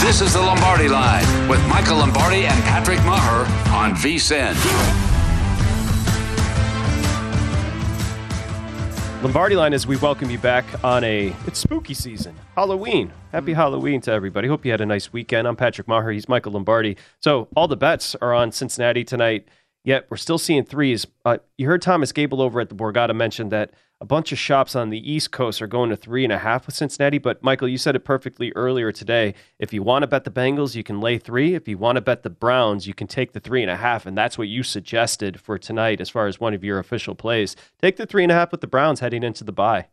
This is the Lombardi Line with Michael Lombardi and Patrick Maher on VSIN. Lombardi line as we welcome you back on a it's spooky season, Halloween. Happy Halloween to everybody. Hope you had a nice weekend. I'm Patrick Maher. He's Michael Lombardi. So all the bets are on Cincinnati tonight. Yet we're still seeing threes. Uh, you heard Thomas Gable over at the Borgata mention that a bunch of shops on the East Coast are going to three and a half with Cincinnati. But Michael, you said it perfectly earlier today. If you want to bet the Bengals, you can lay three. If you want to bet the Browns, you can take the three and a half. And that's what you suggested for tonight as far as one of your official plays. Take the three and a half with the Browns heading into the bye.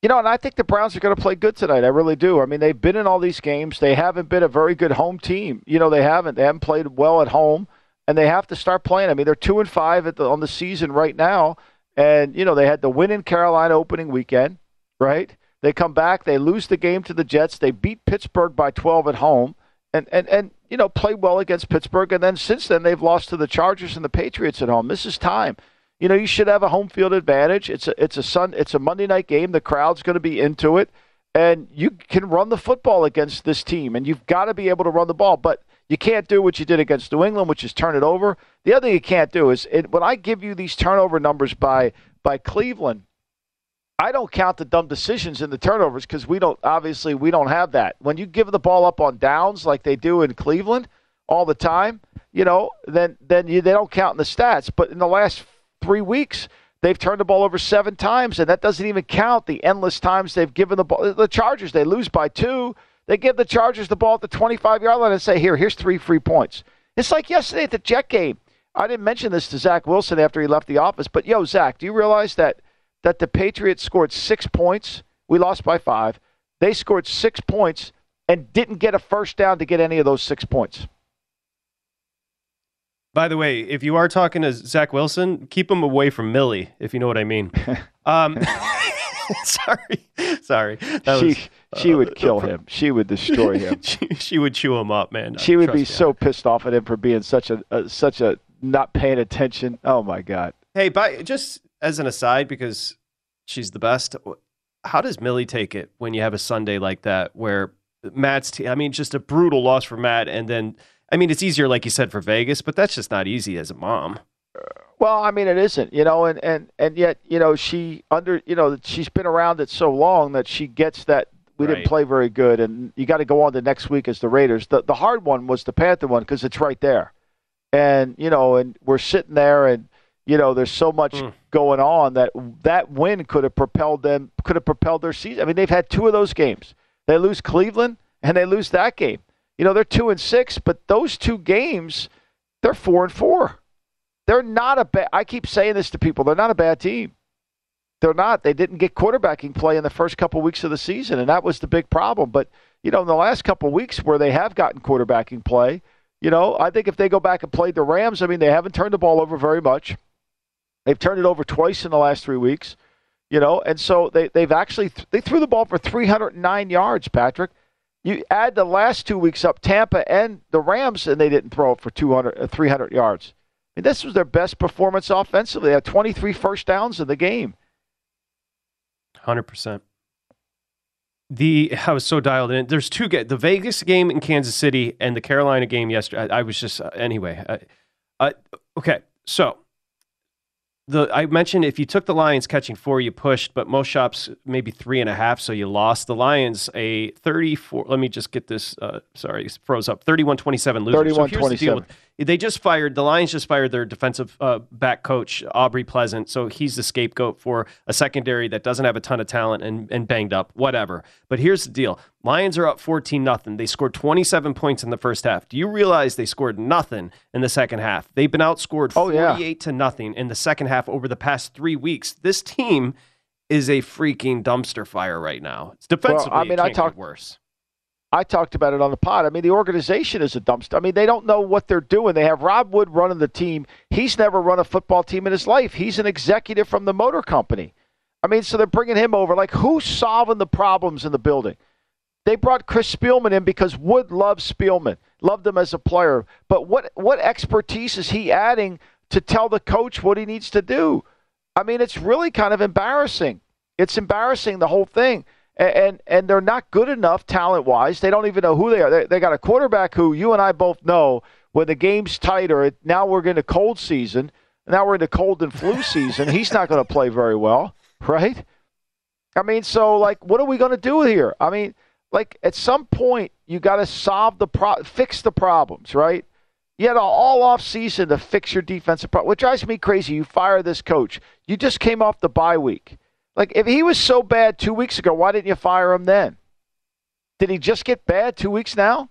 You know, and I think the Browns are going to play good tonight. I really do. I mean, they've been in all these games. They haven't been a very good home team. You know, they haven't. They haven't played well at home and they have to start playing. I mean, they're two and five the, on the season right now, and you know they had the win in Carolina opening weekend, right? They come back, they lose the game to the Jets, they beat Pittsburgh by 12 at home, and and and you know play well against Pittsburgh, and then since then they've lost to the Chargers and the Patriots at home. This is time. You know, you should have a home field advantage. It's a it's a sun it's a Monday night game. The crowd's going to be into it, and you can run the football against this team, and you've got to be able to run the ball, but you can't do what you did against New England, which is turn it over. The other thing you can't do is it, when I give you these turnover numbers by by Cleveland, I don't count the dumb decisions in the turnovers because we don't obviously we don't have that. When you give the ball up on downs like they do in Cleveland all the time, you know, then then you, they don't count in the stats. But in the last three weeks, they've turned the ball over seven times, and that doesn't even count the endless times they've given the ball. The Chargers they lose by two. They give the Chargers the ball at the 25 yard line and say, here, here's three free points. It's like yesterday at the Jet game. I didn't mention this to Zach Wilson after he left the office, but yo, Zach, do you realize that that the Patriots scored six points? We lost by five. They scored six points and didn't get a first down to get any of those six points. By the way, if you are talking to Zach Wilson, keep him away from Millie, if you know what I mean. Um, sorry, sorry. That was, she uh, would kill him. She would destroy him. she, she, would chew him up, man. She would be me. so pissed off at him for being such a, a such a not paying attention. Oh my god. Hey, by just as an aside, because she's the best. How does Millie take it when you have a Sunday like that where Matt's? T- I mean, just a brutal loss for Matt, and then I mean, it's easier, like you said, for Vegas, but that's just not easy as a mom. Well, I mean, it isn't, you know, and, and, and yet, you know, she under, you know, she's been around it so long that she gets that we right. didn't play very good, and you got to go on to next week as the Raiders. The the hard one was the Panther one because it's right there, and you know, and we're sitting there, and you know, there's so much mm. going on that that win could have propelled them could have propelled their season. I mean, they've had two of those games. They lose Cleveland and they lose that game. You know, they're two and six, but those two games, they're four and four. They're not a bad. I keep saying this to people. They're not a bad team. They're not. They didn't get quarterbacking play in the first couple weeks of the season, and that was the big problem. But you know, in the last couple weeks where they have gotten quarterbacking play, you know, I think if they go back and play the Rams, I mean, they haven't turned the ball over very much. They've turned it over twice in the last three weeks, you know, and so they, they've actually they threw the ball for 309 yards, Patrick. You add the last two weeks up, Tampa and the Rams, and they didn't throw it for 200, uh, 300 yards. I mean, this was their best performance offensively. They had 23 first downs in the game. 100%. The I was so dialed in. There's two get the Vegas game in Kansas City and the Carolina game yesterday. I, I was just uh, anyway. I, I, okay, so the I mentioned if you took the Lions catching four, you pushed, but most shops maybe three and a half, so you lost. The Lions a 34. Let me just get this. Uh, sorry, froze up. 31-27 loser. 31 so 27. They just fired the Lions. Just fired their defensive uh, back coach Aubrey Pleasant, so he's the scapegoat for a secondary that doesn't have a ton of talent and, and banged up. Whatever. But here's the deal: Lions are up 14 nothing. They scored 27 points in the first half. Do you realize they scored nothing in the second half? They've been outscored 48 oh, yeah. to nothing in the second half over the past three weeks. This team is a freaking dumpster fire right now. It's defensively. Well, I mean, I talked worse. I talked about it on the pod. I mean, the organization is a dumpster. I mean, they don't know what they're doing. They have Rod Wood running the team. He's never run a football team in his life. He's an executive from the motor company. I mean, so they're bringing him over. Like, who's solving the problems in the building? They brought Chris Spielman in because Wood loves Spielman, loved him as a player. But what what expertise is he adding to tell the coach what he needs to do? I mean, it's really kind of embarrassing. It's embarrassing the whole thing. And and, and they're not good enough talent wise. They don't even know who they are. They, they got a quarterback who you and I both know when the game's tighter. Now we're in the cold season. Now we're in the cold and flu season. He's not going to play very well, right? I mean, so like, what are we going to do here? I mean, like at some point you got to solve the pro- fix the problems, right? You had all off season to fix your defensive problem. What drives me crazy, you fire this coach. You just came off the bye week. Like if he was so bad two weeks ago, why didn't you fire him then? Did he just get bad two weeks now?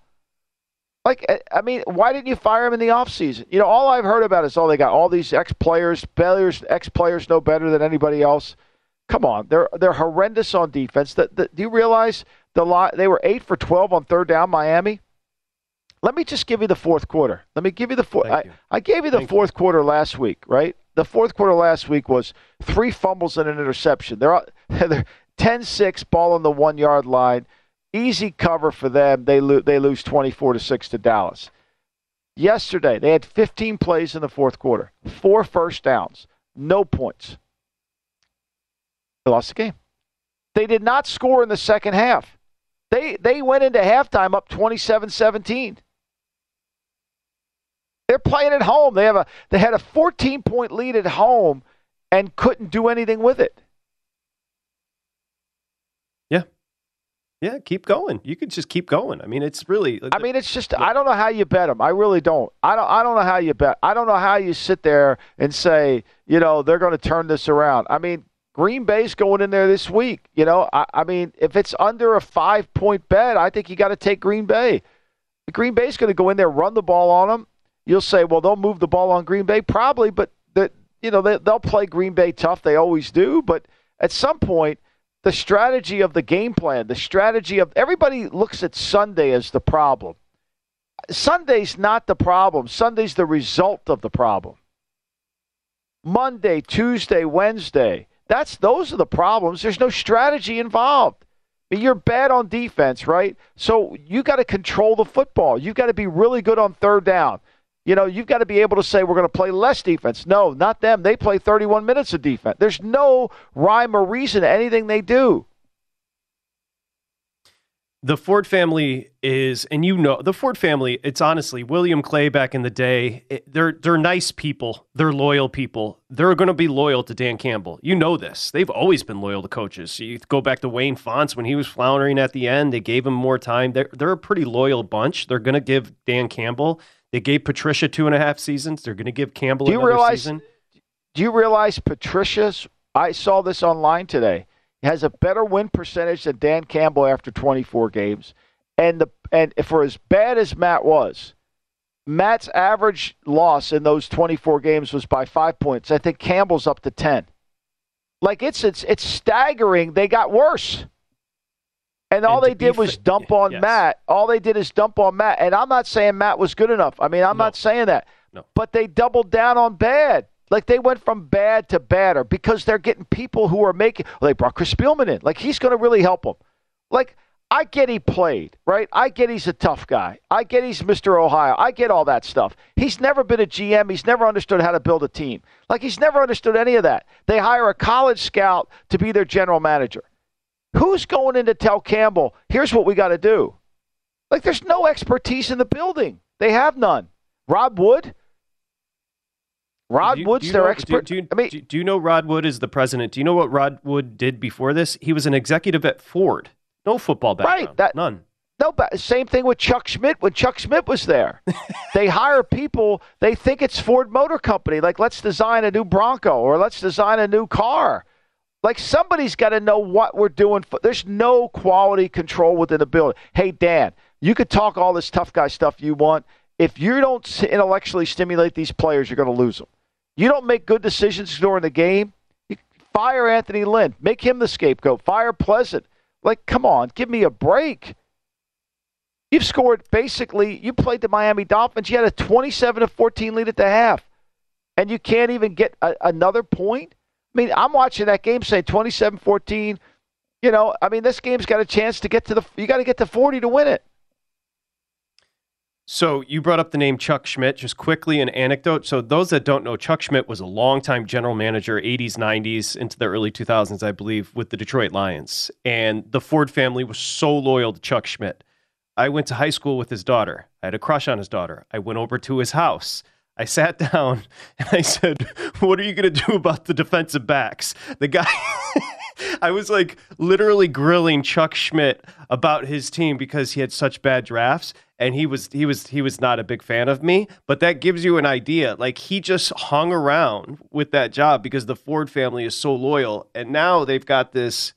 Like I mean, why didn't you fire him in the offseason? You know, all I've heard about is all oh, they got all these ex players, players, ex players know better than anybody else. Come on, they're they're horrendous on defense. The, the, do you realize the lot? They were eight for twelve on third down. Miami. Let me just give you the fourth quarter. Let me give you the fourth. I, I, gave you the Thank fourth you. quarter last week, right? The fourth quarter last week was three fumbles and an interception. They're they're 10-6 ball on the one yard line. Easy cover for them. They lose they lose twenty four to six to Dallas. Yesterday they had 15 plays in the fourth quarter, four first downs, no points. They lost the game. They did not score in the second half. They they went into halftime up 27-17. They're playing at home. They have a they had a 14 point lead at home and couldn't do anything with it. Yeah. Yeah, keep going. You could just keep going. I mean, it's really. I mean, it's just. I don't know how you bet them. I really don't. I don't. I don't know how you bet. I don't know how you sit there and say, you know, they're going to turn this around. I mean, Green Bay's going in there this week. You know, I, I mean, if it's under a five point bet, I think you got to take Green Bay. Green Bay's going to go in there, run the ball on them. You'll say, well, they'll move the ball on Green Bay, probably, but that you know they, they'll play Green Bay tough. They always do. But at some point, the strategy of the game plan, the strategy of everybody looks at Sunday as the problem. Sunday's not the problem. Sunday's the result of the problem. Monday, Tuesday, Wednesday that's those are the problems. There's no strategy involved. You're bad on defense, right? So you got to control the football. You've got to be really good on third down. You know, you've got to be able to say we're going to play less defense. No, not them. They play 31 minutes of defense. There's no rhyme or reason to anything they do the Ford family is, and you know, the Ford family. It's honestly William Clay back in the day. It, they're they're nice people. They're loyal people. They're going to be loyal to Dan Campbell. You know this. They've always been loyal to coaches. You go back to Wayne Fontes when he was floundering at the end. They gave him more time. They're they're a pretty loyal bunch. They're going to give Dan Campbell. They gave Patricia two and a half seasons. They're going to give Campbell do you another realize, season. Do you realize Patricia's? I saw this online today. Has a better win percentage than Dan Campbell after 24 games, and the and for as bad as Matt was, Matt's average loss in those 24 games was by five points. I think Campbell's up to 10. Like it's it's it's staggering. They got worse. And all and they did was dump on yes. Matt. All they did is dump on Matt. And I'm not saying Matt was good enough. I mean, I'm no. not saying that. No. But they doubled down on bad. Like they went from bad to badder because they're getting people who are making. Well, they brought Chris Spielman in. Like he's going to really help them. Like I get he played, right? I get he's a tough guy. I get he's Mr. Ohio. I get all that stuff. He's never been a GM. He's never understood how to build a team. Like he's never understood any of that. They hire a college scout to be their general manager. Who's going in to tell Campbell, here's what we got to do? Like there's no expertise in the building. They have none. Rod Wood, Rod you, Wood's their know, expert. Do, do, I mean, do, you know Rod Wood is the president? Do you know what Rod Wood did before this? He was an executive at Ford. No football background. Right. That, None. No, same thing with Chuck Schmidt when Chuck Schmidt was there. they hire people, they think it's Ford Motor Company. Like, let's design a new Bronco or let's design a new car. Like, somebody's got to know what we're doing. For, there's no quality control within the building. Hey, Dan, you could talk all this tough guy stuff you want. If you don't intellectually stimulate these players, you're going to lose them. You don't make good decisions during the game. Fire Anthony Lynn. Make him the scapegoat. Fire Pleasant. Like, come on, give me a break. You've scored basically, you played the Miami Dolphins. You had a 27 to 14 lead at the half, and you can't even get a, another point. I mean, I'm watching that game saying 27 14. You know, I mean, this game's got a chance to get to the, you got to get to 40 to win it. So you brought up the name Chuck Schmidt. Just quickly, an anecdote. So those that don't know, Chuck Schmidt was a longtime general manager, 80s, 90s, into the early 2000s, I believe, with the Detroit Lions. And the Ford family was so loyal to Chuck Schmidt. I went to high school with his daughter. I had a crush on his daughter. I went over to his house. I sat down and I said, "What are you going to do about the defensive backs?" The guy. I was like literally grilling Chuck Schmidt about his team because he had such bad drafts and he was he was he was not a big fan of me but that gives you an idea like he just hung around with that job because the ford family is so loyal and now they've got this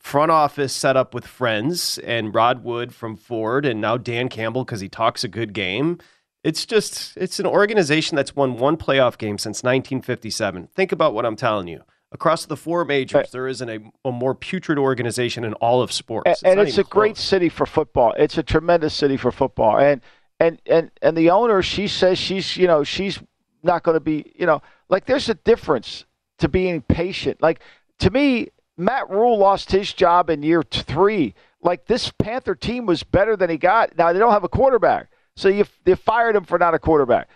front office set up with friends and rod wood from ford and now dan campbell because he talks a good game it's just it's an organization that's won one playoff game since 1957 think about what i'm telling you across the four majors, there isn't a, a more putrid organization in all of sports. It's and it's a close. great city for football. It's a tremendous city for football. And and and and the owner, she says she's you know she's not going to be you know like there's a difference to being patient. Like to me, Matt Rhule lost his job in year three. Like this Panther team was better than he got. Now they don't have a quarterback, so you you fired him for not a quarterback.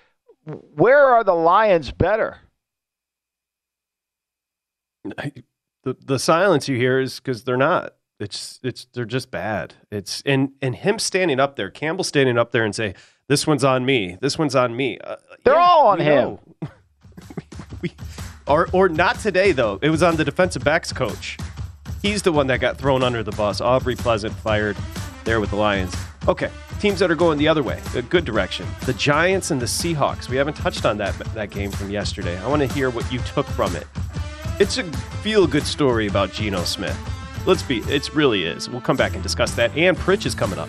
Where are the Lions better? the the silence you hear is because they're not. It's it's they're just bad. It's and and him standing up there, Campbell standing up there and say, "This one's on me. This one's on me." Uh, they're yeah, all on him. we, or or not today though. It was on the defensive backs coach. He's the one that got thrown under the bus. Aubrey Pleasant fired there with the Lions. Okay, teams that are going the other way, a good direction. The Giants and the Seahawks. We haven't touched on that that game from yesterday. I want to hear what you took from it. It's a feel good story about Geno Smith. Let's be, it really is. We'll come back and discuss that. And Pritch is coming up.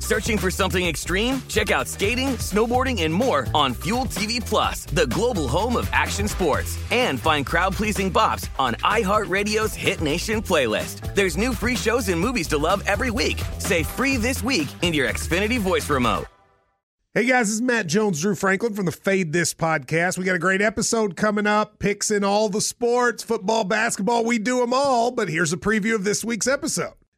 Searching for something extreme? Check out skating, snowboarding, and more on Fuel TV Plus, the global home of action sports. And find crowd-pleasing bops on iHeartRadio's Hit Nation playlist. There's new free shows and movies to love every week. Say free this week in your Xfinity voice remote. Hey guys, this is Matt Jones, Drew Franklin from the Fade This podcast. We got a great episode coming up, picks in all the sports, football, basketball, we do them all. But here's a preview of this week's episode.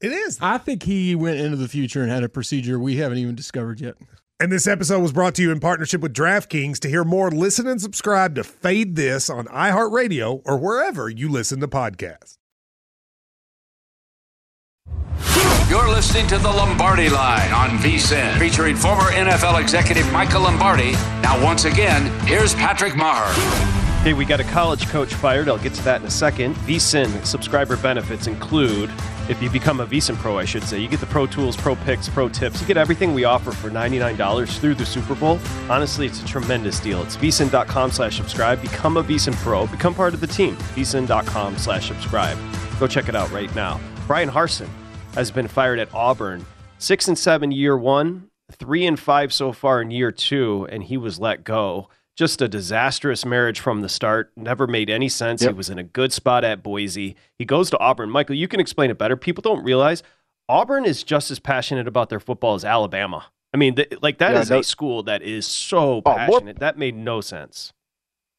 It is. I think he went into the future and had a procedure we haven't even discovered yet. And this episode was brought to you in partnership with DraftKings. To hear more, listen and subscribe to Fade This on iHeartRadio or wherever you listen to podcasts. You're listening to the Lombardi Line on VSIN, featuring former NFL executive Michael Lombardi. Now, once again, here's Patrick Maher. Hey, we got a college coach fired. I'll get to that in a second. VSIN subscriber benefits include, if you become a VSIN Pro, I should say, you get the Pro Tools, Pro Picks, Pro Tips. You get everything we offer for $99 through the Super Bowl. Honestly, it's a tremendous deal. It's VSIN.com slash subscribe. Become a VSIN Pro. Become part of the team. VSIN.com slash subscribe. Go check it out right now. Bryan Harsin has been fired at Auburn. Six and seven year one, three and five so far in year two, and he was let go. Just a disastrous marriage from the start. Never made any sense. He was in a good spot at Boise. He goes to Auburn. Michael, you can explain it better. People don't realize Auburn is just as passionate about their football as Alabama. I mean, th- like that Yeah, is no- a school that is so Oh, more- passionate. that made no sense.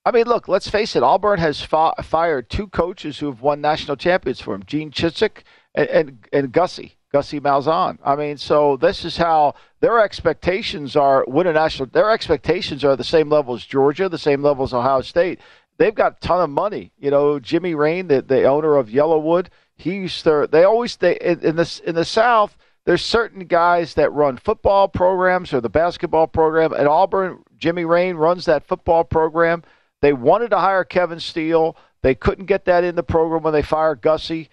I mean, look, let's face it. Auburn has fi- fired two coaches who have won national champions for him: Gene Chizik and, and and Gussie Gussie Malzahn. I mean, so this is how their expectations are win a national. Their expectations are the same level as Georgia, the same level as Ohio State. They've got a ton of money. You know, Jimmy Rane, the, the owner of YellaWood, he's their. They always they in, in the in the South. There's certain guys that run football programs or the basketball program. At Auburn, Jimmy Rane runs that football program. They wanted to hire Kevin Steele. They couldn't get that in the program when they fired Gussie,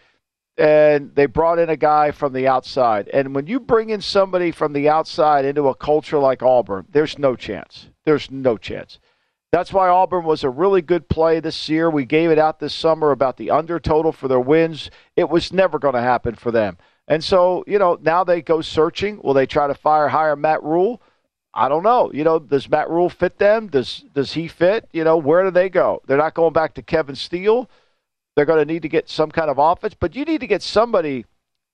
and they brought in a guy from the outside. And when you bring in somebody from the outside into a culture like Auburn, there's no chance. There's no chance. That's why Auburn was a really good play this year. We gave it out this summer about the under total for their wins. It was never going to happen for them. And so, you know, now they go searching. Will they try to fire hire Matt Rhule? I don't know. You know, does Matt Rhule fit them? Does does he fit? You know, where do they go? They're not going back to Kevin Steele. They're going to need to get some kind of offense, but you need to get somebody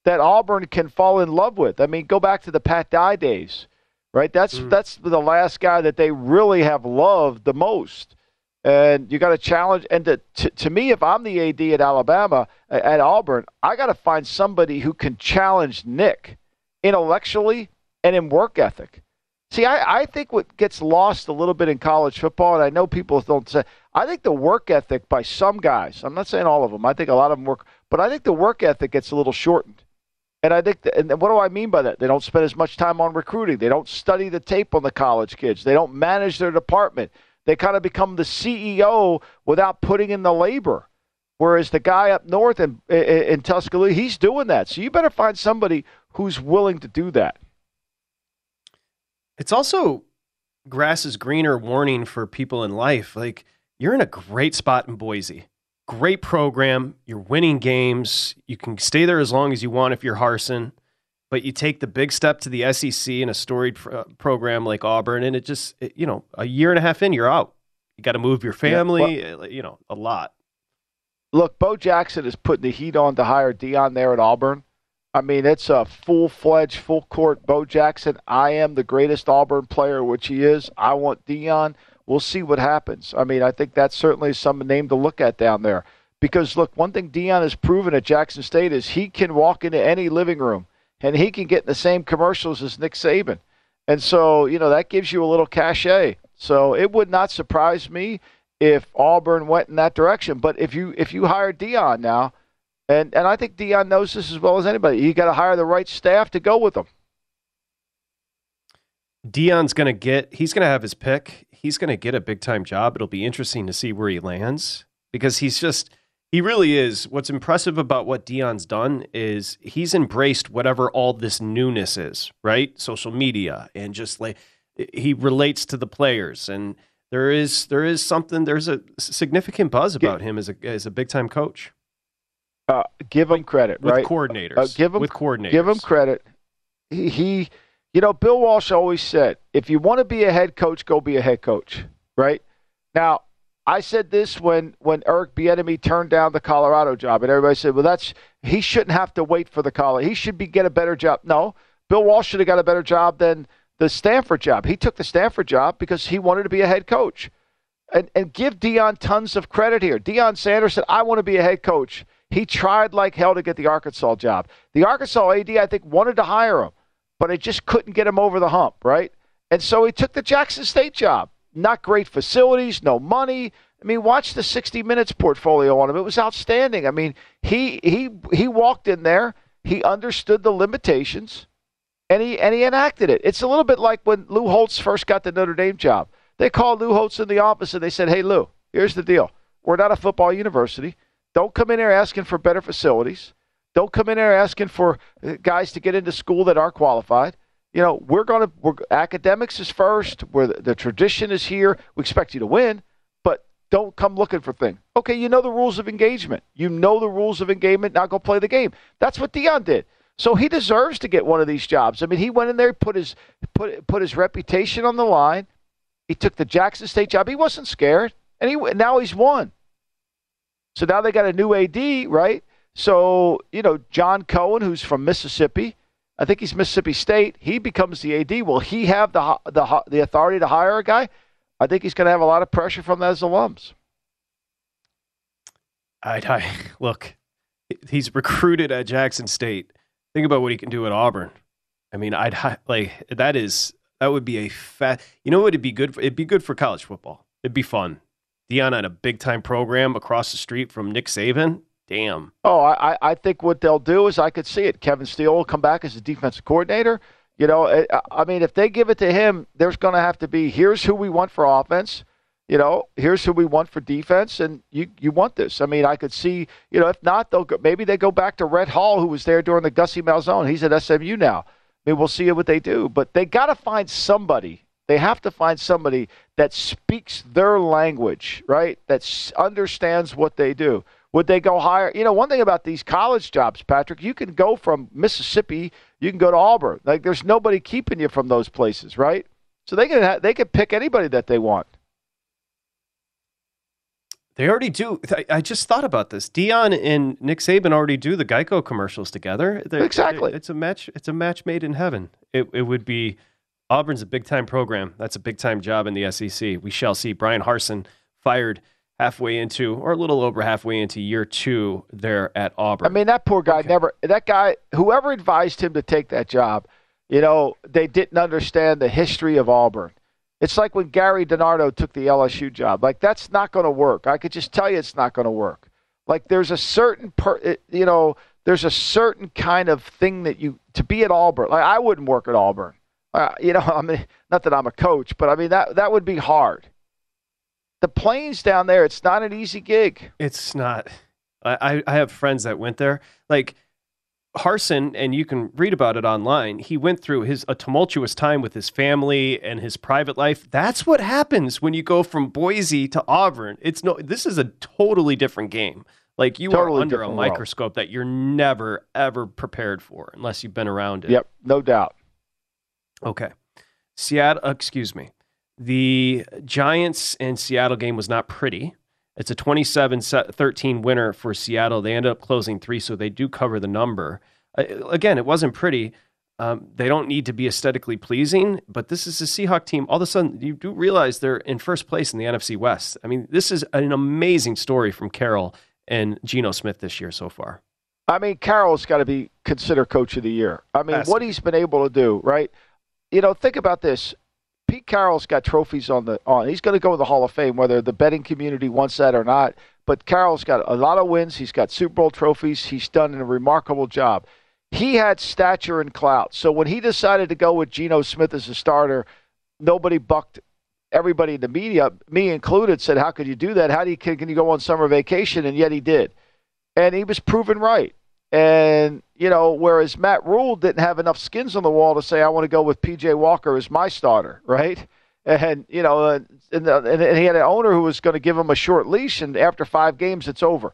that Auburn can fall in love with. I mean, go back to the Pat Dye days, right? That's mm. that's the last guy that they really have loved the most. And you got to challenge. And to, to, to me, if I'm the AD at Alabama, at at Auburn, I got to find somebody who can challenge Nick intellectually and in work ethic. See, I, I think what gets lost a little bit in college football, and I know people don't say, I think the work ethic by some guys, I'm not saying all of them, I think a lot of them work, but I think the work ethic gets a little shortened. And I think, that, and what do I mean by that? They don't spend as much time on recruiting. They don't study the tape on the college kids. They don't manage their department. They kind of become the CEO without putting in the labor. Whereas the guy up north in, in, in Tuscaloosa, he's doing that. So you better find somebody who's willing to do that. It's also grass is greener warning for people in life. Like you're in a great spot in Boise. Great program. You're winning games. You can stay there as long as you want if you're Harsin. but you take the big step to the SEC in a storied uh, program like Auburn, and it just, it, you know, a year and a half in, you're out. You got to move your family, yeah, well, you know, a lot. Look, Bo Jackson is putting the heat on to hire Deion there at Auburn. I mean, it's a full fledged, full court Bo Jackson. I am the greatest Auburn player, which he is. I want Deion. We'll see what happens. I mean, I think that's certainly some name to look at down there. Because look, one thing Deion has proven at Jackson State is he can walk into any living room and he can get in the same commercials as Nick Saban. And so, you know, that gives you a little cachet. So it would not surprise me if Auburn went in that direction. But if you if you hire Deion now, and and I think Deion knows this as well as anybody, you got to hire the right staff to go with them. Deion's going to get he's going to have his pick. He's going to get a big time job. It'll be interesting to see where he lands because he's just he really is. What's impressive about what Deion's done is he's embraced whatever all this newness is, right? Social media and just like he relates to the players and there is there is something there's a significant buzz about him as a as a big time coach. Uh, give him credit, with right? Coordinators, uh, give him with coordinators. Give him credit. He, he, you know, Bill Walsh always said, if you want to be a head coach, go be a head coach, right? Now, I said this when when Eric Bieniemy turned down the Colorado job, and everybody said, "Well, that's he shouldn't have to wait for the Colorado. He should be get a better job." No, Bill Walsh should have got a better job than the Stanford job. He took the Stanford job because he wanted to be a head coach. And, and give Deion tons of credit here. Deion Sanders said, I want to be a head coach. He tried like hell to get the Arkansas job. The Arkansas AD, I think, wanted to hire him, but it just couldn't get him over the hump, right? And so he took the Jackson State job. Not great facilities, no money. I mean, watch the 60 Minutes portfolio on him. It was outstanding. I mean, he he he walked in there. He understood the limitations and he and he enacted it. It's a little bit like when Lou Holtz first got the Notre Dame job. They called Lou Holtz in the office and they said, "Hey Lou, here's the deal. We're not a football university. Don't come in there asking for better facilities. Don't come in there asking for uh, guys to get into school that aren't qualified. You know, we're going to we're, academics is first. Where the, the tradition is here. We expect you to win, but don't come looking for things. Okay, you know the rules of engagement. You know the rules of engagement. Now go play the game. That's what Deion did. So he deserves to get one of these jobs. I mean, he went in there, put his put put his reputation on the line. He took the Jackson State job. He wasn't scared, and he now he's won. So now they got a new AD, right? So you know John Cohen, who's from Mississippi, I think he's Mississippi State. He becomes the AD. Will he have the the the authority to hire a guy? I think he's going to have a lot of pressure from those alums. I, I look. He's recruited at Jackson State Think about what he can do at Auburn. I mean, I'd like that is that would be a fat. You know what? It'd be good. For, it'd be good for college football. It'd be fun. Deion on a big time program across the street from Nick Saban. Damn. Oh, I I think what they'll do is I could see it. Kevin Steele will come back as a defensive coordinator. You know, eh, I mean, if they give it to him, there's going to have to be here's who we want for offense you know, here's who we want for defense, and you you want this. I mean, I could see, you know, if not, they'll go, maybe they go back to Red Hall, who was there during the Gussie Malzahn. He's at SMU now. I mean, we'll see what they do, but they got to find somebody. They have to find somebody that speaks their language, right? That understands what they do. Would they go higher? You know, one thing about these college jobs, Patrick, you can go from Mississippi, you can go to Auburn. Like, there's nobody keeping you from those places, right? So they can ha- they can pick anybody that they want. They already do. I just thought about this. Deion and Nick Saban already do the Geico commercials together. They're, exactly. They're, it's a match. It's a match made in heaven. It, it would be Auburn's a big time program. That's a big time job in the SEC. We shall see. Bryan Harsin fired halfway into, or a little over halfway into year two there at Auburn. I mean, that poor guy okay. never. That guy, whoever advised him to take that job, you know, they didn't understand the history of Auburn. It's like when Gerry DiNardo took the LSU job. Like that's not going to work. I could just tell you it's not going to work. Like there's a certain per, you know, there's a certain kind of thing that you to be at Auburn. Like I wouldn't work at Auburn. Uh, you know, I mean, not that I'm a coach, but I mean that that would be hard. The plains down there, it's not an easy gig. It's not. I I have friends that went there. Like Harsin, and you can read about it online, he went through his a tumultuous time with his family and his private life. That's what happens when you go from Boise to Auburn. It's no this is a totally different game. Like you Totally are under a different world. microscope that you're never ever prepared for unless you've been around it. Yep, no doubt. Okay. Seattle, uh, excuse me. The Giants and Seattle game was not pretty. It's a 27 13 winner for Seattle. They end up closing three, so they do cover the number. Uh, again, it wasn't pretty. Um, they don't need to be aesthetically pleasing, but this is a Seahawk team. All of a sudden, you do realize they're in first place in the NFC West. I mean, this is an amazing story from Carroll and Geno Smith this year so far. I mean, Carroll's got to be considered coach of the year. I mean, Has what he's been able to do, right? You know, think about this. Pete Carroll's got trophies on the on. He's going to go to the Hall of Fame, whether the betting community wants that or not. But Carroll's got a lot of wins. He's got Super Bowl trophies. He's done a remarkable job. He had stature and clout. So when he decided to go with Geno Smith as a starter, nobody bucked. Everybody in the media, me included, said, "How could you do that? How do you can, can you go on summer vacation?" And yet he did, and he was proven right. And, you know, whereas Matt Rhule didn't have enough skins on the wall to say, I want to go with PJ Walker as my starter, right? And, you know, and, and he had an owner who was going to give him a short leash, and after five games, it's over.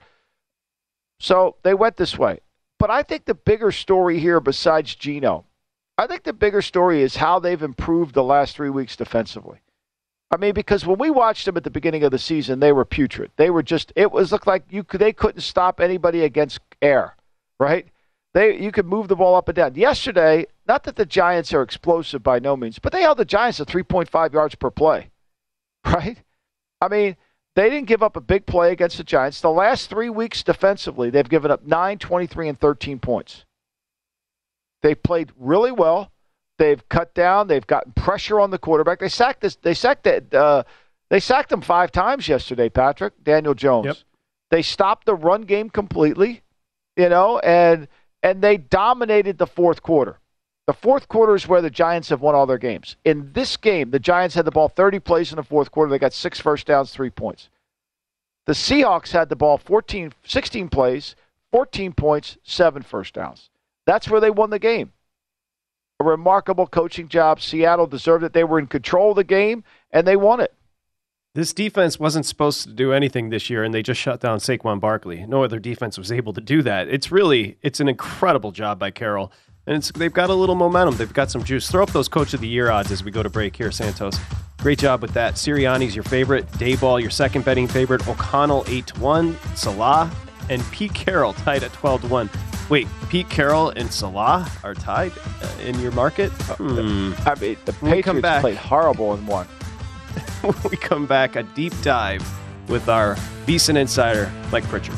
So they went this way. But I think the bigger story here, besides Geno, I think the bigger story is how they've improved the last three weeks defensively. I mean, because when we watched them at the beginning of the season, they were putrid. They were just it was looked like you they couldn't stop anybody against air, right? They you could move the ball up and down. Yesterday, not that the Giants are explosive by no means, but they held the Giants to 3.5 yards per play, right? I mean, they didn't give up a big play against the Giants. The last three weeks defensively, they've given up 9, 23, and 13 points. They played really well. They've cut down. They've gotten pressure on the quarterback. They sacked this. They sacked it. Uh, they sacked him five times yesterday. Patrick Daniel Jones. Yep. They stopped the run game completely. You know, and and they dominated the fourth quarter. The fourth quarter is where the Giants have won all their games. In this game, the Giants had the ball 30 plays in the fourth quarter. They got six first downs, three points. The Seahawks had the ball 14, 16 plays, 14 points, seven first downs. That's where they won the game. A remarkable coaching job. Seattle deserved it. They were in control of the game, and they won it. This defense wasn't supposed to do anything this year, and they just shut down Saquon Barkley. No other defense was able to do that. It's really, it's an incredible job by Carroll, and it's they've got a little momentum. They've got some juice. Throw up those Coach of the Year odds as we go to break here, Santos. Great job with that. Sirianni's your favorite. Daboll, your second betting favorite. O'Connell eight to one. Salah and Pete Carroll tied at twelve to one. Wait, Pete Carroll and Salah are tied uh, in your market? Hmm. I mean, the Patriots played horrible in one. When we come back, a deep dive with our VSIN insider, Mike Pritchard.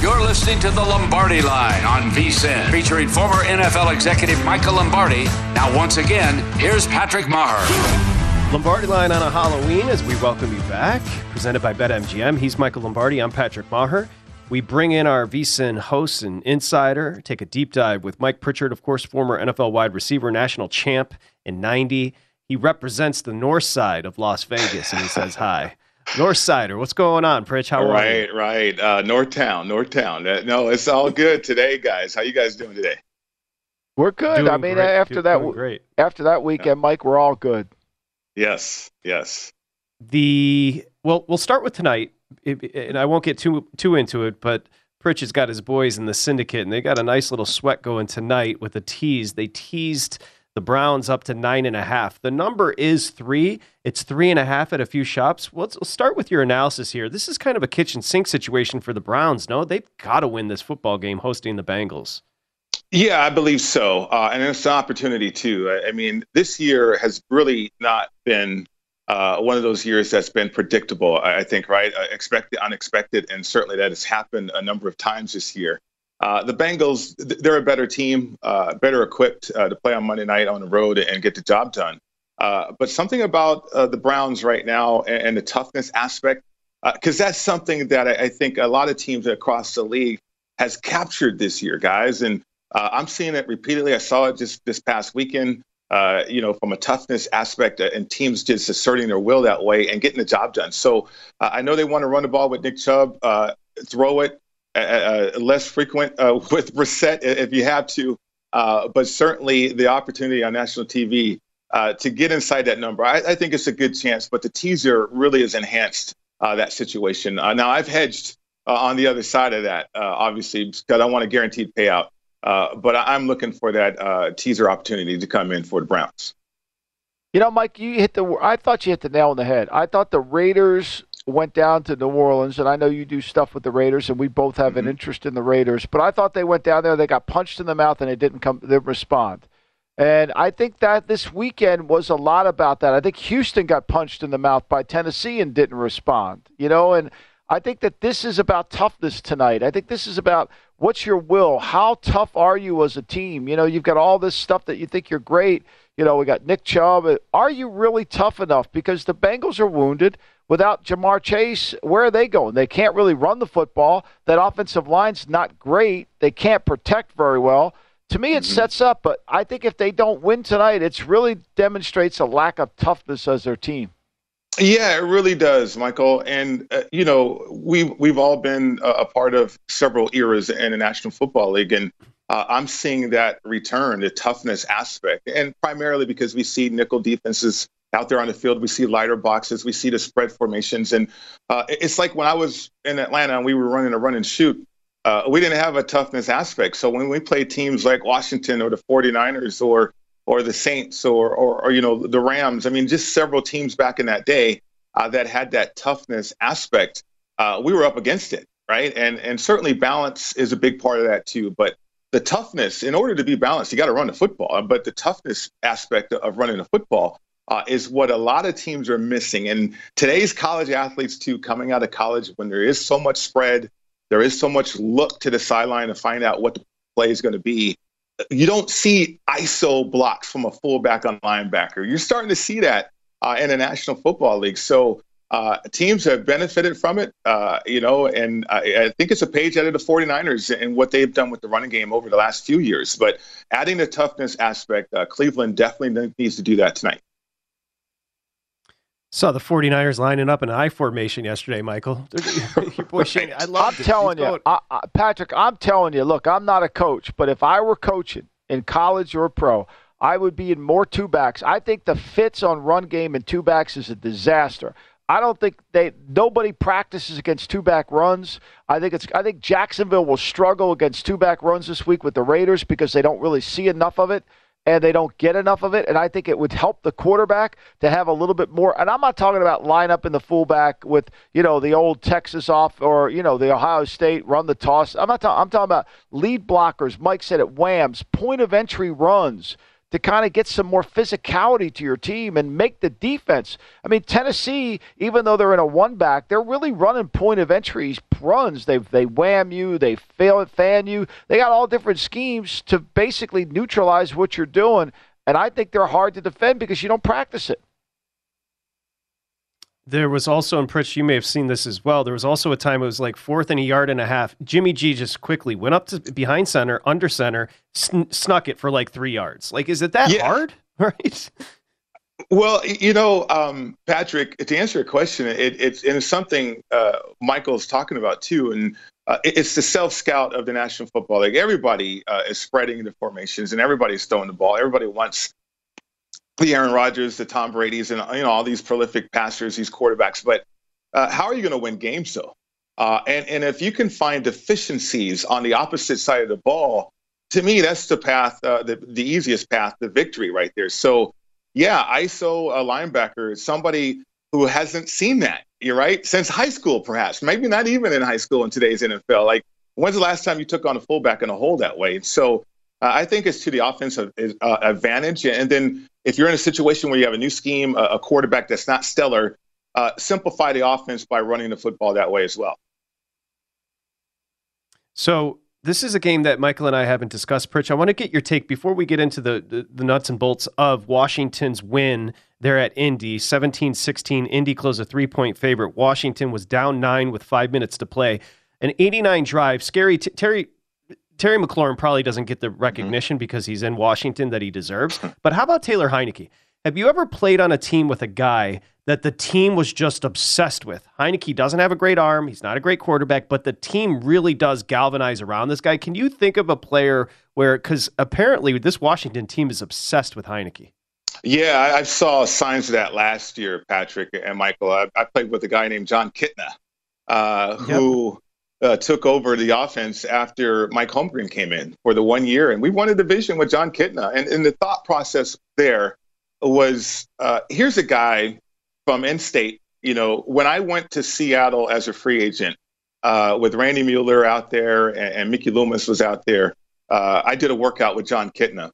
You're listening to the Lombardi Line on VSIN, featuring former NFL executive Michael Lombardi. Now, once again, here's Patrick Maher. Lombardi line on a Halloween as we welcome you back. Presented by BetMGM. He's Michael Lombardi. I'm Patrick Maher. We bring in our VSIN host and insider, take a deep dive with Mike Pritchard, of course, former NFL wide receiver, national champ in 90. He represents the north side of Las Vegas and he says hi. North Sider, what's going on, Pritch? How are you? Right, right. Uh, Northtown, Northtown. Uh, no, it's all good today, guys. How you guys doing today? We're good. Doing I mean, great. after Doing that, great. after that weekend, Mike, we're all good. Yes, yes. the well we'll start with tonight It- and i won't get too too into it but pritch has got his boys in the syndicate and they got a nice little sweat going tonight with a tease. They teased the browns up to nine and a half. The number is three. It's three and a half at a few shops. Let's, let's start with your analysis here. This is kind of a kitchen sink situation for the browns no? They've got to win this football game hosting the bengals. Yeah, I believe so. Uh, and it's an opportunity, too. I, I mean, this year has really not been uh, one of those years that's been predictable, I, think, right? Uh, expected, unexpected, and certainly that has happened a number of times this year. Uh, the Bengals, they're a better team, uh, better equipped uh, to play on Monday night on the road and get the job done. Uh, but something about uh, the Browns right now and, and the toughness aspect, because that's something that I, I think a lot of teams across the league has captured this year, guys. And I'm seeing it repeatedly. I saw it just this past weekend. Uh, you know, from a toughness aspect, uh, and teams just asserting their will that way and getting the job done. So uh, I know they want to run the ball with Nick Chubb, uh, throw it uh, uh, less frequent with Brissett if you have to. But certainly the opportunity on national TV to get inside that number, I, I, think it's a good chance. But the teaser really has enhanced that situation. Now I've hedged on the other side of that, obviously, because I want a guaranteed payout. Uh, but I'm looking for that teaser opportunity to come in for the Browns. You know, Mike, you hit the. I thought you hit the nail on the head. I thought the Raiders went down to New Orleans, and I know you do stuff with the Raiders, and we both have mm-hmm. an interest in the Raiders. But I thought they went down there, they got punched in the mouth, and they didn't come. They didn't respond. And I think that this weekend was a lot about that. I think Houston got punched in the mouth by Tennessee and didn't respond. You know, and I think that this is about toughness tonight. I think this is about what's your will? How tough are you as a team? You know, you've got all this stuff that you think you're great. You know, we got Nick Chubb. Are you really tough enough? Because the Bengals are wounded. Without Ja'Marr Chase, where are they going? They can't really run the football. That offensive line's not great. They can't protect very well. To me, it mm-hmm. sets up, but I think if they don't win tonight, it really demonstrates a lack of toughness as their team. Yeah, it really does, Michael. And uh, you know, we've we've all been a part of several eras in the National Football League, and uh, I'm seeing that return, the toughness aspect, and primarily because we see nickel defenses out there on the field. We see lighter boxes. We see the spread formations, and uh, it's like when I was in Atlanta and we were running a run and shoot. Uh, we didn't have a toughness aspect. So when we play teams like Washington or the 49ers or or the Saints or, or, or you know the Rams, I mean, just several teams back in that day uh, that had that toughness aspect, uh, we were up against it, right? And and certainly balance is a big part of that too. But the toughness, in order to be balanced, you got to run the football. But the toughness aspect of running the football uh, is what a lot of teams are missing. And today's college athletes, too, coming out of college, when there is so much spread, there is so much look to the sideline to find out what the play is going to be. You don't see ISO blocks from a fullback on linebacker. You're starting to see that uh, in the National Football League. So uh, teams have benefited from it, uh, you know, and I, I, think it's a page out of the 49ers and what they've done with the running game over the last few years. But adding the toughness aspect, uh, Cleveland definitely needs to do that tonight. Saw the 49ers lining up in I formation yesterday, Michael. Your boy Shane, I love I'm telling you, I, I, Patrick, I'm telling you, look, I'm not a coach, but if I were coaching in college or pro, I would be in more two backs. I think the fits on run game and two backs is a disaster. I don't think they nobody practices against two back runs. I think it's I think Jacksonville will struggle against two back runs this week with the Raiders because they don't really see enough of it and they don't get enough of it. And I think it would help the quarterback to have a little bit more. And I'm not talking about line up in the fullback with you know the old Texas off or you know the Ohio State run the toss. I'm not. talking. I'm talking about lead blockers. Mike said it. Whams point of entry runs to kind of get some more physicality to your team and make the defense. I mean, Tennessee, even though they're in a one back, they're really running point of entries runs. They they wham you, they fail fan you. They got all different schemes to basically neutralize what you're doing. And I think they're hard to defend because you don't practice it. There was also, and Pritch, you may have seen this as well. There was also a time it was like fourth and a yard and a half. Jimmy G just quickly went up to behind center, under center, sn- snuck it for like three yards. Like, is it that yeah. hard? Right. Well, you know, um, Patrick, to answer your question, it, it's, it's something uh, Michael's talking about too, and uh, it's the self scout of the National Football League. Everybody uh, is spreading the formations, and everybody's throwing the ball. Everybody wants the Aaron Rodgers, the Tom Brady's, and you know all these prolific passers, these quarterbacks. But uh, how are you going to win games though? Uh, and and if you can find deficiencies on the opposite side of the ball, to me that's the path, uh, the the easiest path to victory right there. So yeah, ISO a linebacker, somebody who hasn't seen that. You're right since high school, perhaps maybe not even in high school in today's NFL. Like when's the last time you took on a fullback in a hole that way? So uh, I think it's to the offensive uh, advantage. And then if you're in a situation where you have a new scheme, a, a quarterback that's not stellar, uh, simplify the offense by running the football that way as well. So this is a game that Michael and I haven't discussed. Pritch, I want to get your take before we get into the, the, the nuts and bolts of Washington's win there at Indy, 17-16. Indy closed a three-point favorite. Washington was down nine with five minutes to play. An 89 drive. Scary. T- Terry Terry McLaurin probably doesn't get the mm-hmm. recognition mm-hmm. because he's in Washington that he deserves. but how about Taylor Heinicke? Have you ever played on a team with a guy that the team was just obsessed with? Heinicke doesn't have a great arm. He's not a great quarterback, but the team really does galvanize around this guy. Can you think of a player where, because apparently this Washington team is obsessed with Heinicke? Yeah, I, I saw signs of that last year, Patrick and Michael. I, I played with a guy named Jon Kitna, uh, who uh, took over the offense after Mike Holmgren came in for the one year, and we won a division with Jon Kitna. And, and the thought process there was, uh, here's a guy from in-state. You know, when I went to Seattle as a free agent uh, with Randy Mueller out there and, and Mickey Loomis was out there, uh, I did a workout with Jon Kitna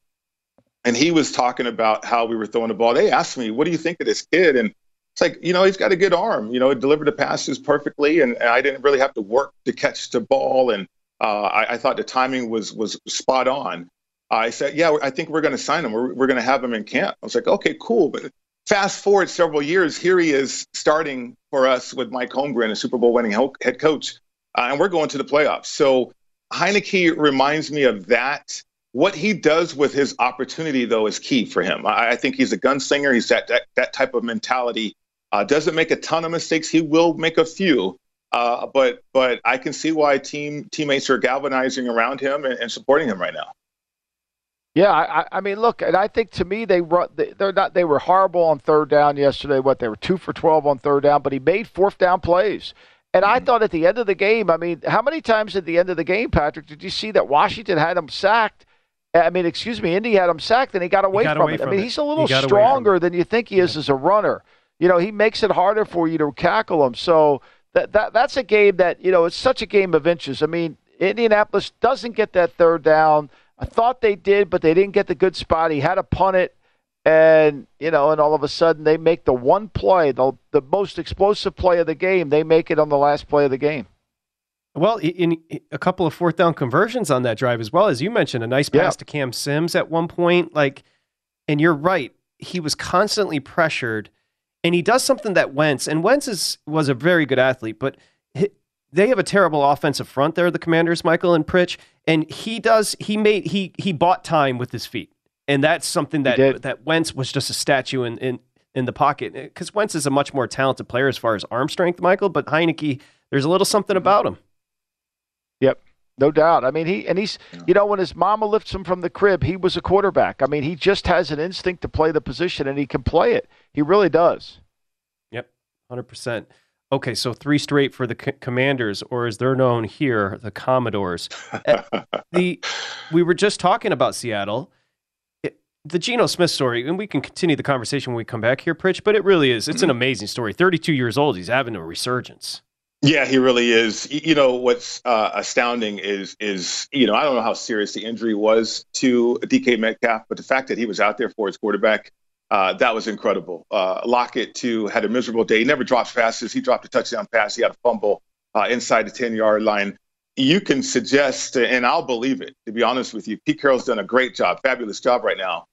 and he was talking about how we were throwing the ball. They asked me, "What do you think of this kid?" And it's like, you know, he's got a good arm. You know, delivered the passes perfectly, and, and I didn't really have to work to catch the ball. And uh, I, I, thought the timing was was spot on. I said, "Yeah, I think we're going to sign him. We're, we're going to have him in camp." I was like, "Okay, cool." But fast forward several years, here he is starting for us with Mike Holmgren, a Super Bowl winning head coach, uh, and we're going to the playoffs. So Heinicke reminds me of that what he does with his opportunity, though, is key for him. I, I think he's a gunslinger. He's that, that, that type of mentality. Uh, doesn't make a ton of mistakes. He will make a few, uh, but but I can see why team teammates are galvanizing around him and, and supporting him right now. Yeah, I, I, mean, look, and I think to me they they're not they were horrible on third down yesterday. What they were two for twelve on third down, but he made fourth down plays. And I mm-hmm. thought at the end of the game, I mean, how many times at the end of the game, Patrick, did you see that Washington had him sacked I mean, excuse me, Indy had him sacked and he got away, he got from, away it. from, it. I mean, he's a little stronger than you think he is yeah. as a runner. You know, he makes it harder for you to cackle him. So that, that that's a game that, you know, it's such a game of inches. I mean, Indianapolis doesn't get that third down. I thought they did, but they didn't get the good spot. He had to punt it. And, you know, and all of a sudden they make the one play, the, the most explosive play of the game. They make it on the last play of the game. Well, in, in, a couple of fourth down conversions on that drive as well as you mentioned, a nice pass yeah. to Cam Sims at one point. Like, and you're right, he was constantly pressured, and he does something that Wentz and Wentz is, was a very good athlete, but he, they have a terrible offensive front there, the Commanders, Michael and Pritch, and he does he made he he bought time with his feet, and that's something that that Wentz was just a statue in in in the pocket. Uh, because Wentz is a much more talented player as far as arm strength, Michael, but Heinicke, there's a little something about him. No doubt. I mean, he and he's you know when his mama lifts him from the crib, he was a quarterback. I mean, he just has an instinct to play the position, and he can play it. He really does. Yep, hundred percent. Okay, so three straight for the c- Commanders, or as they're known here, the Commodores. Eh, the we were just talking about Seattle, it, the Geno Smith story, and we can continue the conversation when we come back here, Pritch. But it really is. It's an mm-hmm. amazing story. Thirty-two years old, he's having a resurgence. Yeah, he really is. You know what's uh, astounding is is you know I don't know how serious the injury was to DK Metcalf, but the fact that he was out there for his quarterback, uh, that was incredible. Uh, Lockett too had a miserable day. He never drops passes. He dropped a touchdown pass. He had a fumble uh, inside the ten yard line. You can suggest, and I'll believe it. To be honest with you, Pete Carroll's done a great job, fabulous job right now.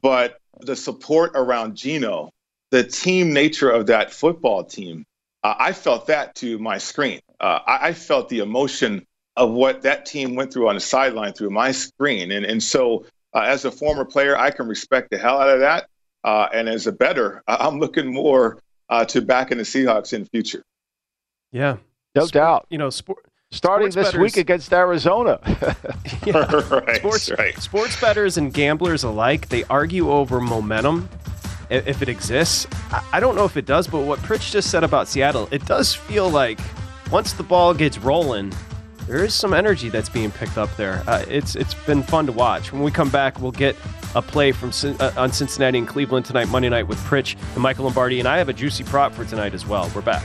But the support around Geno, the team nature of that football team uh, I felt that to my screen. Uh, I, I, felt the emotion of what that team went through on the sideline through my screen. And, and so, uh, as a former player, I can respect the hell out of that. Uh, and as a better, I'm looking more uh, to back in the Seahawks in the future. Yeah. No Sport, doubt. You know, sport. Starting this bettors, week against Arizona. yeah. right, sports, right. sports bettors and gamblers alike, they argue over momentum if it exists. I don't know if it does, but what Pritch just said about Seattle, it does feel like once the ball gets rolling, there is some energy that's being picked up there. Uh, it's it's been fun to watch. When we come back, we'll get a play from uh, on Cincinnati and Cleveland tonight, Monday night with Pritch and Michael Lombardi, and I have a juicy prop for tonight as well. We're back.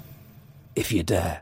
if you dare.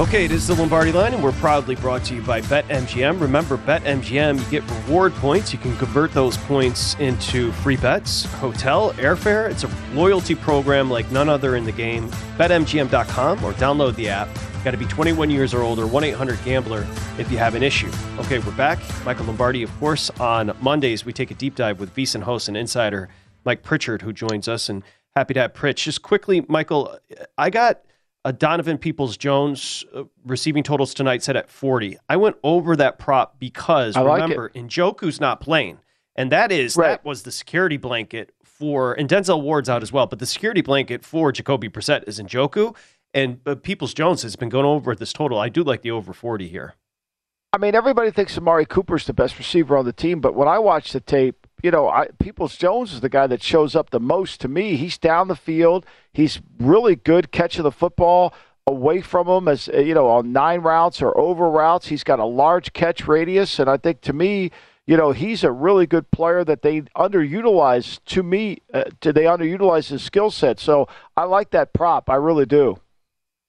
Okay, it is the Lombardi line, and we're proudly brought to you by BetMGM. Remember, BetMGM, you get reward points. You can convert those points into free bets, hotel, airfare. It's a loyalty program like none other in the game. BetMGM.com or download the app. Got to be 21 years or older, 1 800 Gambler if you have an issue. Okay, we're back. Michael Lombardi, of course. On Mondays, we take a deep dive with VSIN host and insider Mike Pritchard, who joins us. And happy to have Pritch. Just quickly, Michael, I got a Donovan Peoples Jones uh, receiving totals tonight set at 40. I went over that prop because I like remember, Njoku's not playing. And that is Right. that was the security blanket for and Denzel Ward's out as well, but the security blanket for Jacoby Brissett is Njoku. And uh, Peoples Jones has been going over this total. I do like the over 40 here. I mean, everybody thinks Amari Cooper's the best receiver on the team, but when I watch the tape, you know, I, Peoples Jones is the guy that shows up the most to me. He's down the field. He's really good catching the football away from him as uh, you know on nine routes or over routes. He's got a large catch radius, and I think to me, you know, he's a really good player that they underutilize. To me, uh, do they underutilize his skill set? So I like that prop. I really do.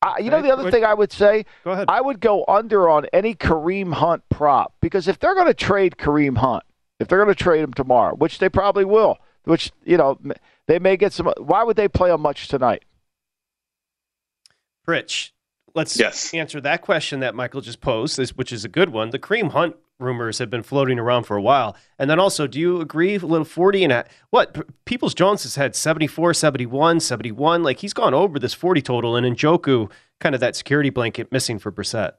I, you know, the other thing I would say, Go ahead. I would go under on any Kareem Hunt prop because if they're going to trade Kareem Hunt, if they're going to trade him tomorrow, which they probably will, which you know they may get some. Why would they play him much tonight? Rich, let's Yes. answer that question that Michael just posed, this- which is a good one. The Kareem Hunt rumors have been floating around for a while. And then also, do you agree, a little 40 and a, what? Peoples Jones has had 74, 71, 71. Like he's gone over this 40 total, and Njoku, kind of that security blanket missing for Brissett.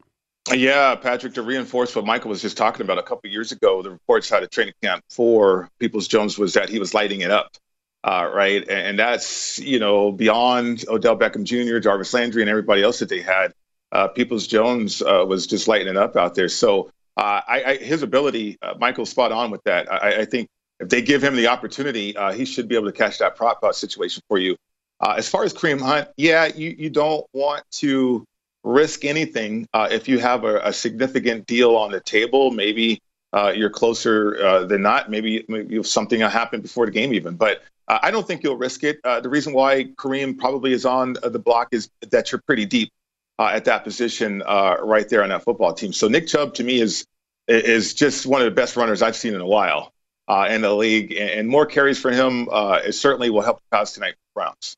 Yeah, Patrick, to reinforce what Michael was just talking about a couple years ago, the reports out of training camp for Peoples Jones was that he was lighting it up, uh, right? And, and that's, you know, beyond Odell Beckham Jr., Jarvis Landry, and everybody else that they had. Uh, Peoples Jones uh, was just lighting it up out there. So uh, I, I, his ability, uh, Michael's spot on with that. I, I think if they give him the opportunity, uh, he should be able to catch that prop situation for you. As far as Kareem Hunt, yeah, you, you don't want to risk anything uh, if you have a, a significant deal on the table. Maybe uh, you're closer uh, than not. Maybe, maybe something happened before the game even. But uh, I don't think you'll risk it. Uh, the reason why Kareem probably is on the block is that you're pretty deep uh, at that position right there on that football team. So Nick Chubb to me is is just one of the best runners I've seen in a while in the league, and, and more carries for him certainly will help the cause tonight Browns.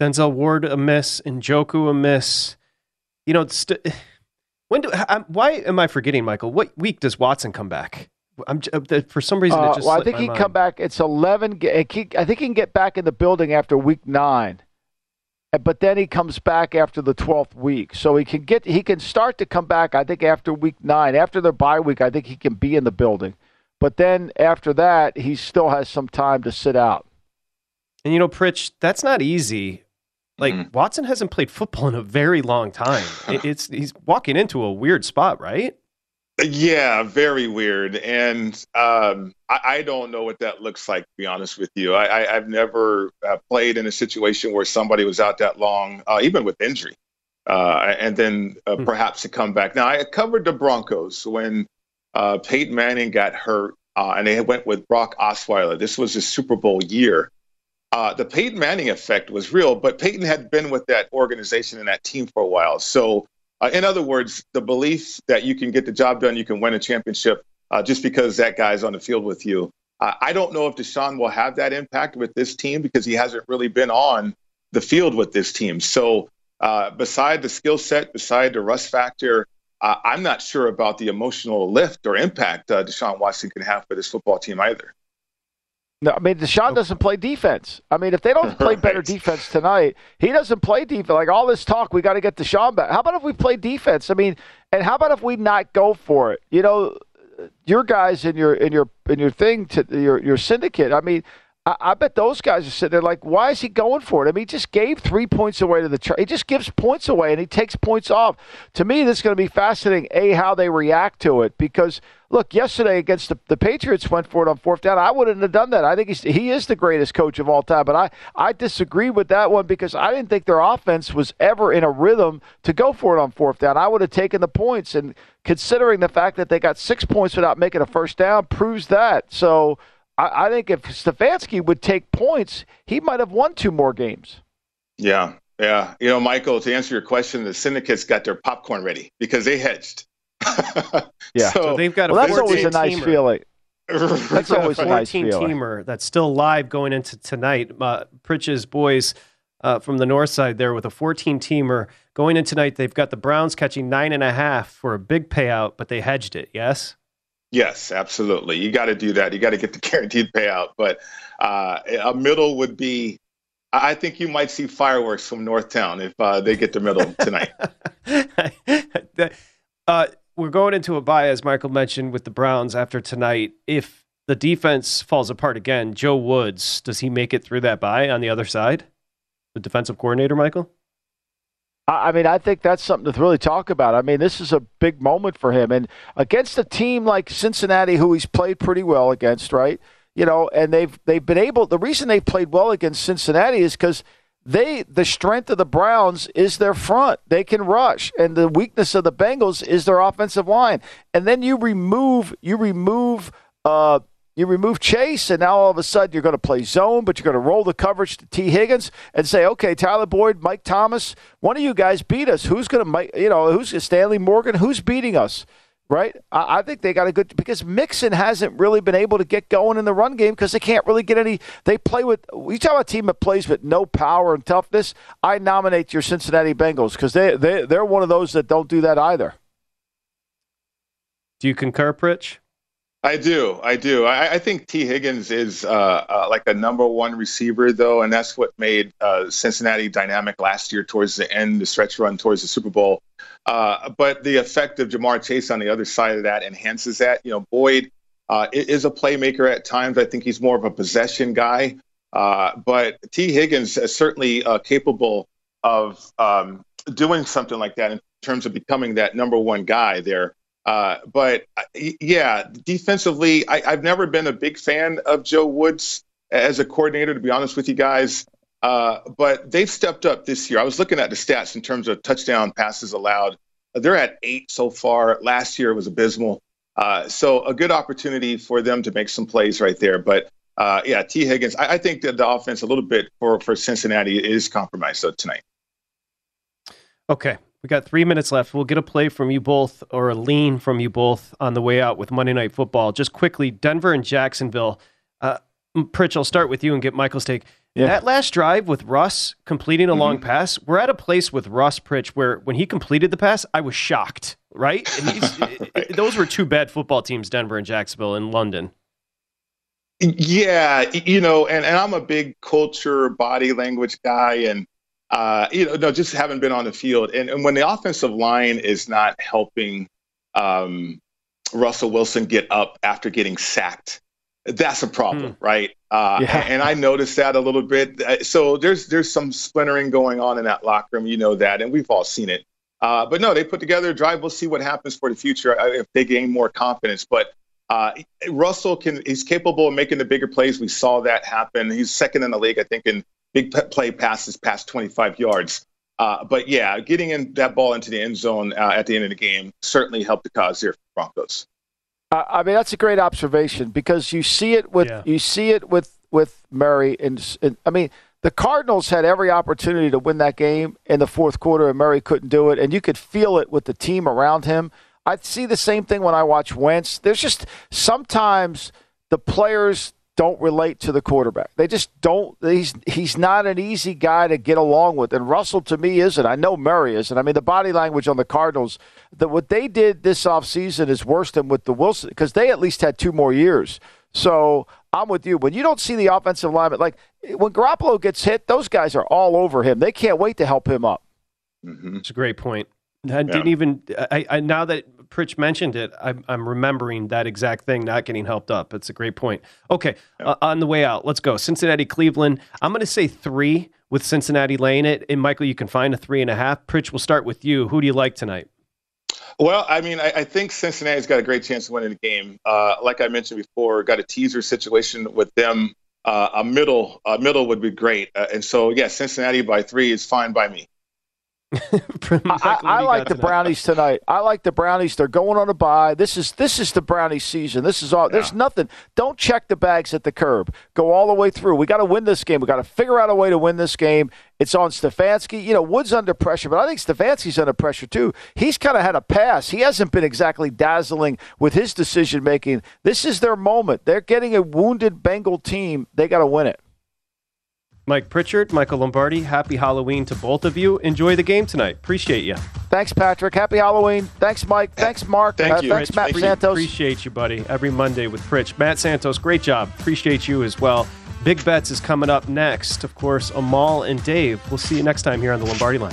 Denzel Ward a miss, Njoku a miss. You know, st- when do I'm, why am I forgetting, Michael? What week does Watson come back? I'm uh, for some reason it Uh, well, I think he mind. come back. It's eleven. I think he can get back in the building after week nine, Uh, but then he comes back after the twelfth week. So he can get. He can start to come back. I think after week nine, after the bye week, I think he can be in the building. But then after that, he still has some time to sit out. And you know, Pritch, that's not easy. Like Mm-hmm. Watson hasn't played football in a very long time. It- it's he's walking into a weird spot, right? Yeah, very weird. And um, I, I don't know what that looks like, to be honest with you. I, I, I've never uh, played in a situation where somebody was out that long, uh, even with injury. uh, and then uh, hmm. perhaps to come back. Now, I covered the Broncos when uh, Peyton Manning got hurt, uh, and they went with Brock Osweiler. This was a Super Bowl year. Uh, the Peyton Manning effect was real, but Peyton had been with that organization and that team for a while. So, uh, in other words, the belief that you can get the job done, you can win a championship just because that guy's on the field with you. I don't know if Deshaun will have that impact with this team because he hasn't really been on the field with this team. So, uh, beside the skill set, beside the rust factor, uh, I'm not sure about the emotional lift or impact uh, Deshaun Watson can have for this football team either. No, I mean Deshaun doesn't play defense. I mean, if they don't play better defense tonight, he doesn't play defense. Like all this talk, we got to get Deshaun back. How about if we play defense? I mean, and how about if we not go for it? You know, your guys in your in your in your thing to your your syndicate. I mean, I, I, bet those guys are sitting there like, why is he going for it? I mean, he just gave three points away to the. Tra- he just gives points away and he takes points off. To me, this is going to be fascinating. A how they react to it because look, yesterday against the, the Patriots went for it on fourth down. I wouldn't have done that. I think he's, he is the greatest coach of all time. But I I disagree with that one because I didn't think their offense was ever in a rhythm to go for it on fourth down. I would have taken the points and considering the fact that they got six points without making a first down proves that. So. I, I think if Stefanski would take points, he might have won two more games. Yeah, yeah. You know, Michael, to answer your question, the syndicates got their popcorn ready because they hedged. yeah, so, so, they've got a well, that's always a nice teamer. feeling. That's always a, a nice feeling. teamer that's still live going into tonight. Uh, Pritch's boys uh, from the north side there with a 14 teamer going in tonight. They've got the Browns catching nine and a half for a big payout, but they hedged it. Yes. Yes, absolutely. You got to do that. You got to get the guaranteed payout. But uh, a middle would be. I think you might see fireworks from Northtown if uh, they get the middle tonight. uh, we're going into a bye, as Michael mentioned, with the Browns after tonight. If the defense falls apart again, Joe Woods, does he make it through that bye on the other side? The defensive coordinator, Michael? I mean, I think that's something to really talk about. I mean, this is a big moment for him. And against a team like Cincinnati, who he's played pretty well against, right? You know, and they've they've been able. The reason they've played well against Cincinnati is because they the strength of the Browns is their front. They can rush, and the weakness of the Bengals is their offensive line. And then you remove you remove uh, you remove Chase, and now all of a sudden you're going to play zone, but you're going to roll the coverage to Tee Higgins and say, okay, Tyler Boyd, Mike Thomas, one of you guys beat us. Who's going to, you know, who's Stanley Morgan? Who's beating us? Right? I, I think they got a good because Mixon hasn't really been able to get going in the run game because they can't really get any. They play with. We talk about a team that plays with no power and toughness. I nominate your Cincinnati Bengals because they they they're one of those that don't do that either. Do you concur, Pritch? I do. I do. I, I think Tee Higgins is uh, uh, like a number one receiver, though, and that's what made uh, Cincinnati dynamic last year towards the end, the stretch run towards the Super Bowl. Uh, but the effect of Ja'Marr Chase on the other side of that enhances that. You know, Boyd uh, is a playmaker at times. I think he's more of a possession guy. Uh, but Tee Higgins is certainly capable of um, doing something like that in terms of becoming that number one guy there. Uh, but uh, yeah, defensively, I, have never been a big fan of Joe Woods as a coordinator, to be honest with you guys. Uh, but they've stepped up this year. I was looking at the stats in terms of touchdown passes allowed. They're at eight so far. Last year was abysmal. Uh, so a good opportunity for them to make some plays right there. But uh, yeah, Tee Higgins, I, I, think that the offense a little bit for, for Cincinnati is compromised so tonight. Okay. We got three minutes left. We'll get a play from you both or a lean from you both on the way out with Monday Night Football. Just quickly, Denver and Jacksonville. Uh, Pritch, I'll start with you and get Michael's take. Yeah. That last drive with Russ completing a mm-hmm. long pass, we're at a place with Russ Pritch where when he completed the pass, I was shocked, right? right. Those were two bad football teams, Denver and Jacksonville in London. Yeah, you know, and, and I'm a big culture, body language guy, and uh, you know, no, just haven't been on the field. And, and when the offensive line is not helping um, Russell Wilson get up after getting sacked, that's a problem, hmm. right? Uh, yeah. And I noticed that a little bit. Uh, so there's there's some splintering going on in that locker room. You know that, and we've all seen it. Uh, but no, they put together a drive. We'll see what happens for the future uh, if they gain more confidence. But uh, Russell can he's capable of making the bigger plays. We saw that happen. He's second in the league, I think, in big play passes past 25 yards. Uh, but yeah, getting in that ball into the end zone uh, at the end of the game certainly helped the cause here for the Broncos. Uh, I mean, that's a great observation because you see it with Yeah. you see it with with Murray, and, and I mean the Cardinals had every opportunity to win that game in the fourth quarter, and Murray couldn't do it, and you could feel it with the team around him. I see the same thing when I watch Wentz. There's just sometimes the players don't relate to the quarterback. They just don't. He's he's not an easy guy to get along with, and Russell to me isn't. I know Murray isn't. I mean, the body language on the Cardinals, that what they did this offseason is worse than with the Wilson because they at least had two more years. So I'm with you. When you don't see the offensive lineman, like when Garoppolo gets hit, those guys are all over him. They can't wait to help him up. Mm-hmm. It's a great point. I didn't even. I, I now that Pritch mentioned it, I'm, I'm remembering that exact thing not getting helped up. It's a great point. Okay, uh, on the way out, let's go. Cincinnati, Cleveland. I'm going to say three with Cincinnati laying it. And Michael, you can find a three and a half. Pritch, we'll start with you. Who do you like tonight? Well, I mean, I, I think Cincinnati's got a great chance of winning the game. Uh, like I mentioned before, got a teaser situation with them. Uh, a middle, a middle would be great. Uh, and so, yeah, Cincinnati by three is fine by me. I, I like the Brownies tonight. I like the Brownies. They're going on a bye. This is this is the brownie season. This is all. There's nothing. Don't check the bags at the curb. Go all the way through. We got to win this game. We got to figure out a way to win this game. It's on Stefanski. You know, Wood's under pressure, but I think Stefanski's under pressure too. He's kind of had a pass. He hasn't been exactly dazzling with his decision making. This is their moment. They're getting a wounded Bengal team. They got to win it. Mike Pritchard, Michael Lombardi. Happy Halloween to both of you. Enjoy the game tonight. Appreciate you. Thanks, Patrick. Happy Halloween. Thanks, Mike. Thanks, Mark. Uh, Thanks, Matt Pre- Santos. Appreciate you, buddy. Every Monday with Pritch. Matt Santos, great job. Appreciate you as well. Big Bets is coming up next. Of course, Amal and Dave. We'll see you next time here on the Lombardi Line.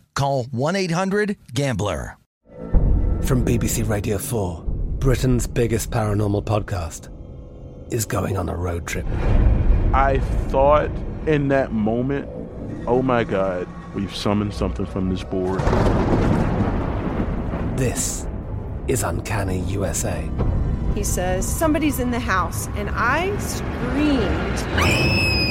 call 1-800-GAMBLER. From BBC Radio 4, Britain's biggest paranormal podcast is going on a road trip. I thought in that moment, oh my God, we've summoned something from this board. This is Uncanny USA. He says, Somebody's in the house. And I screamed.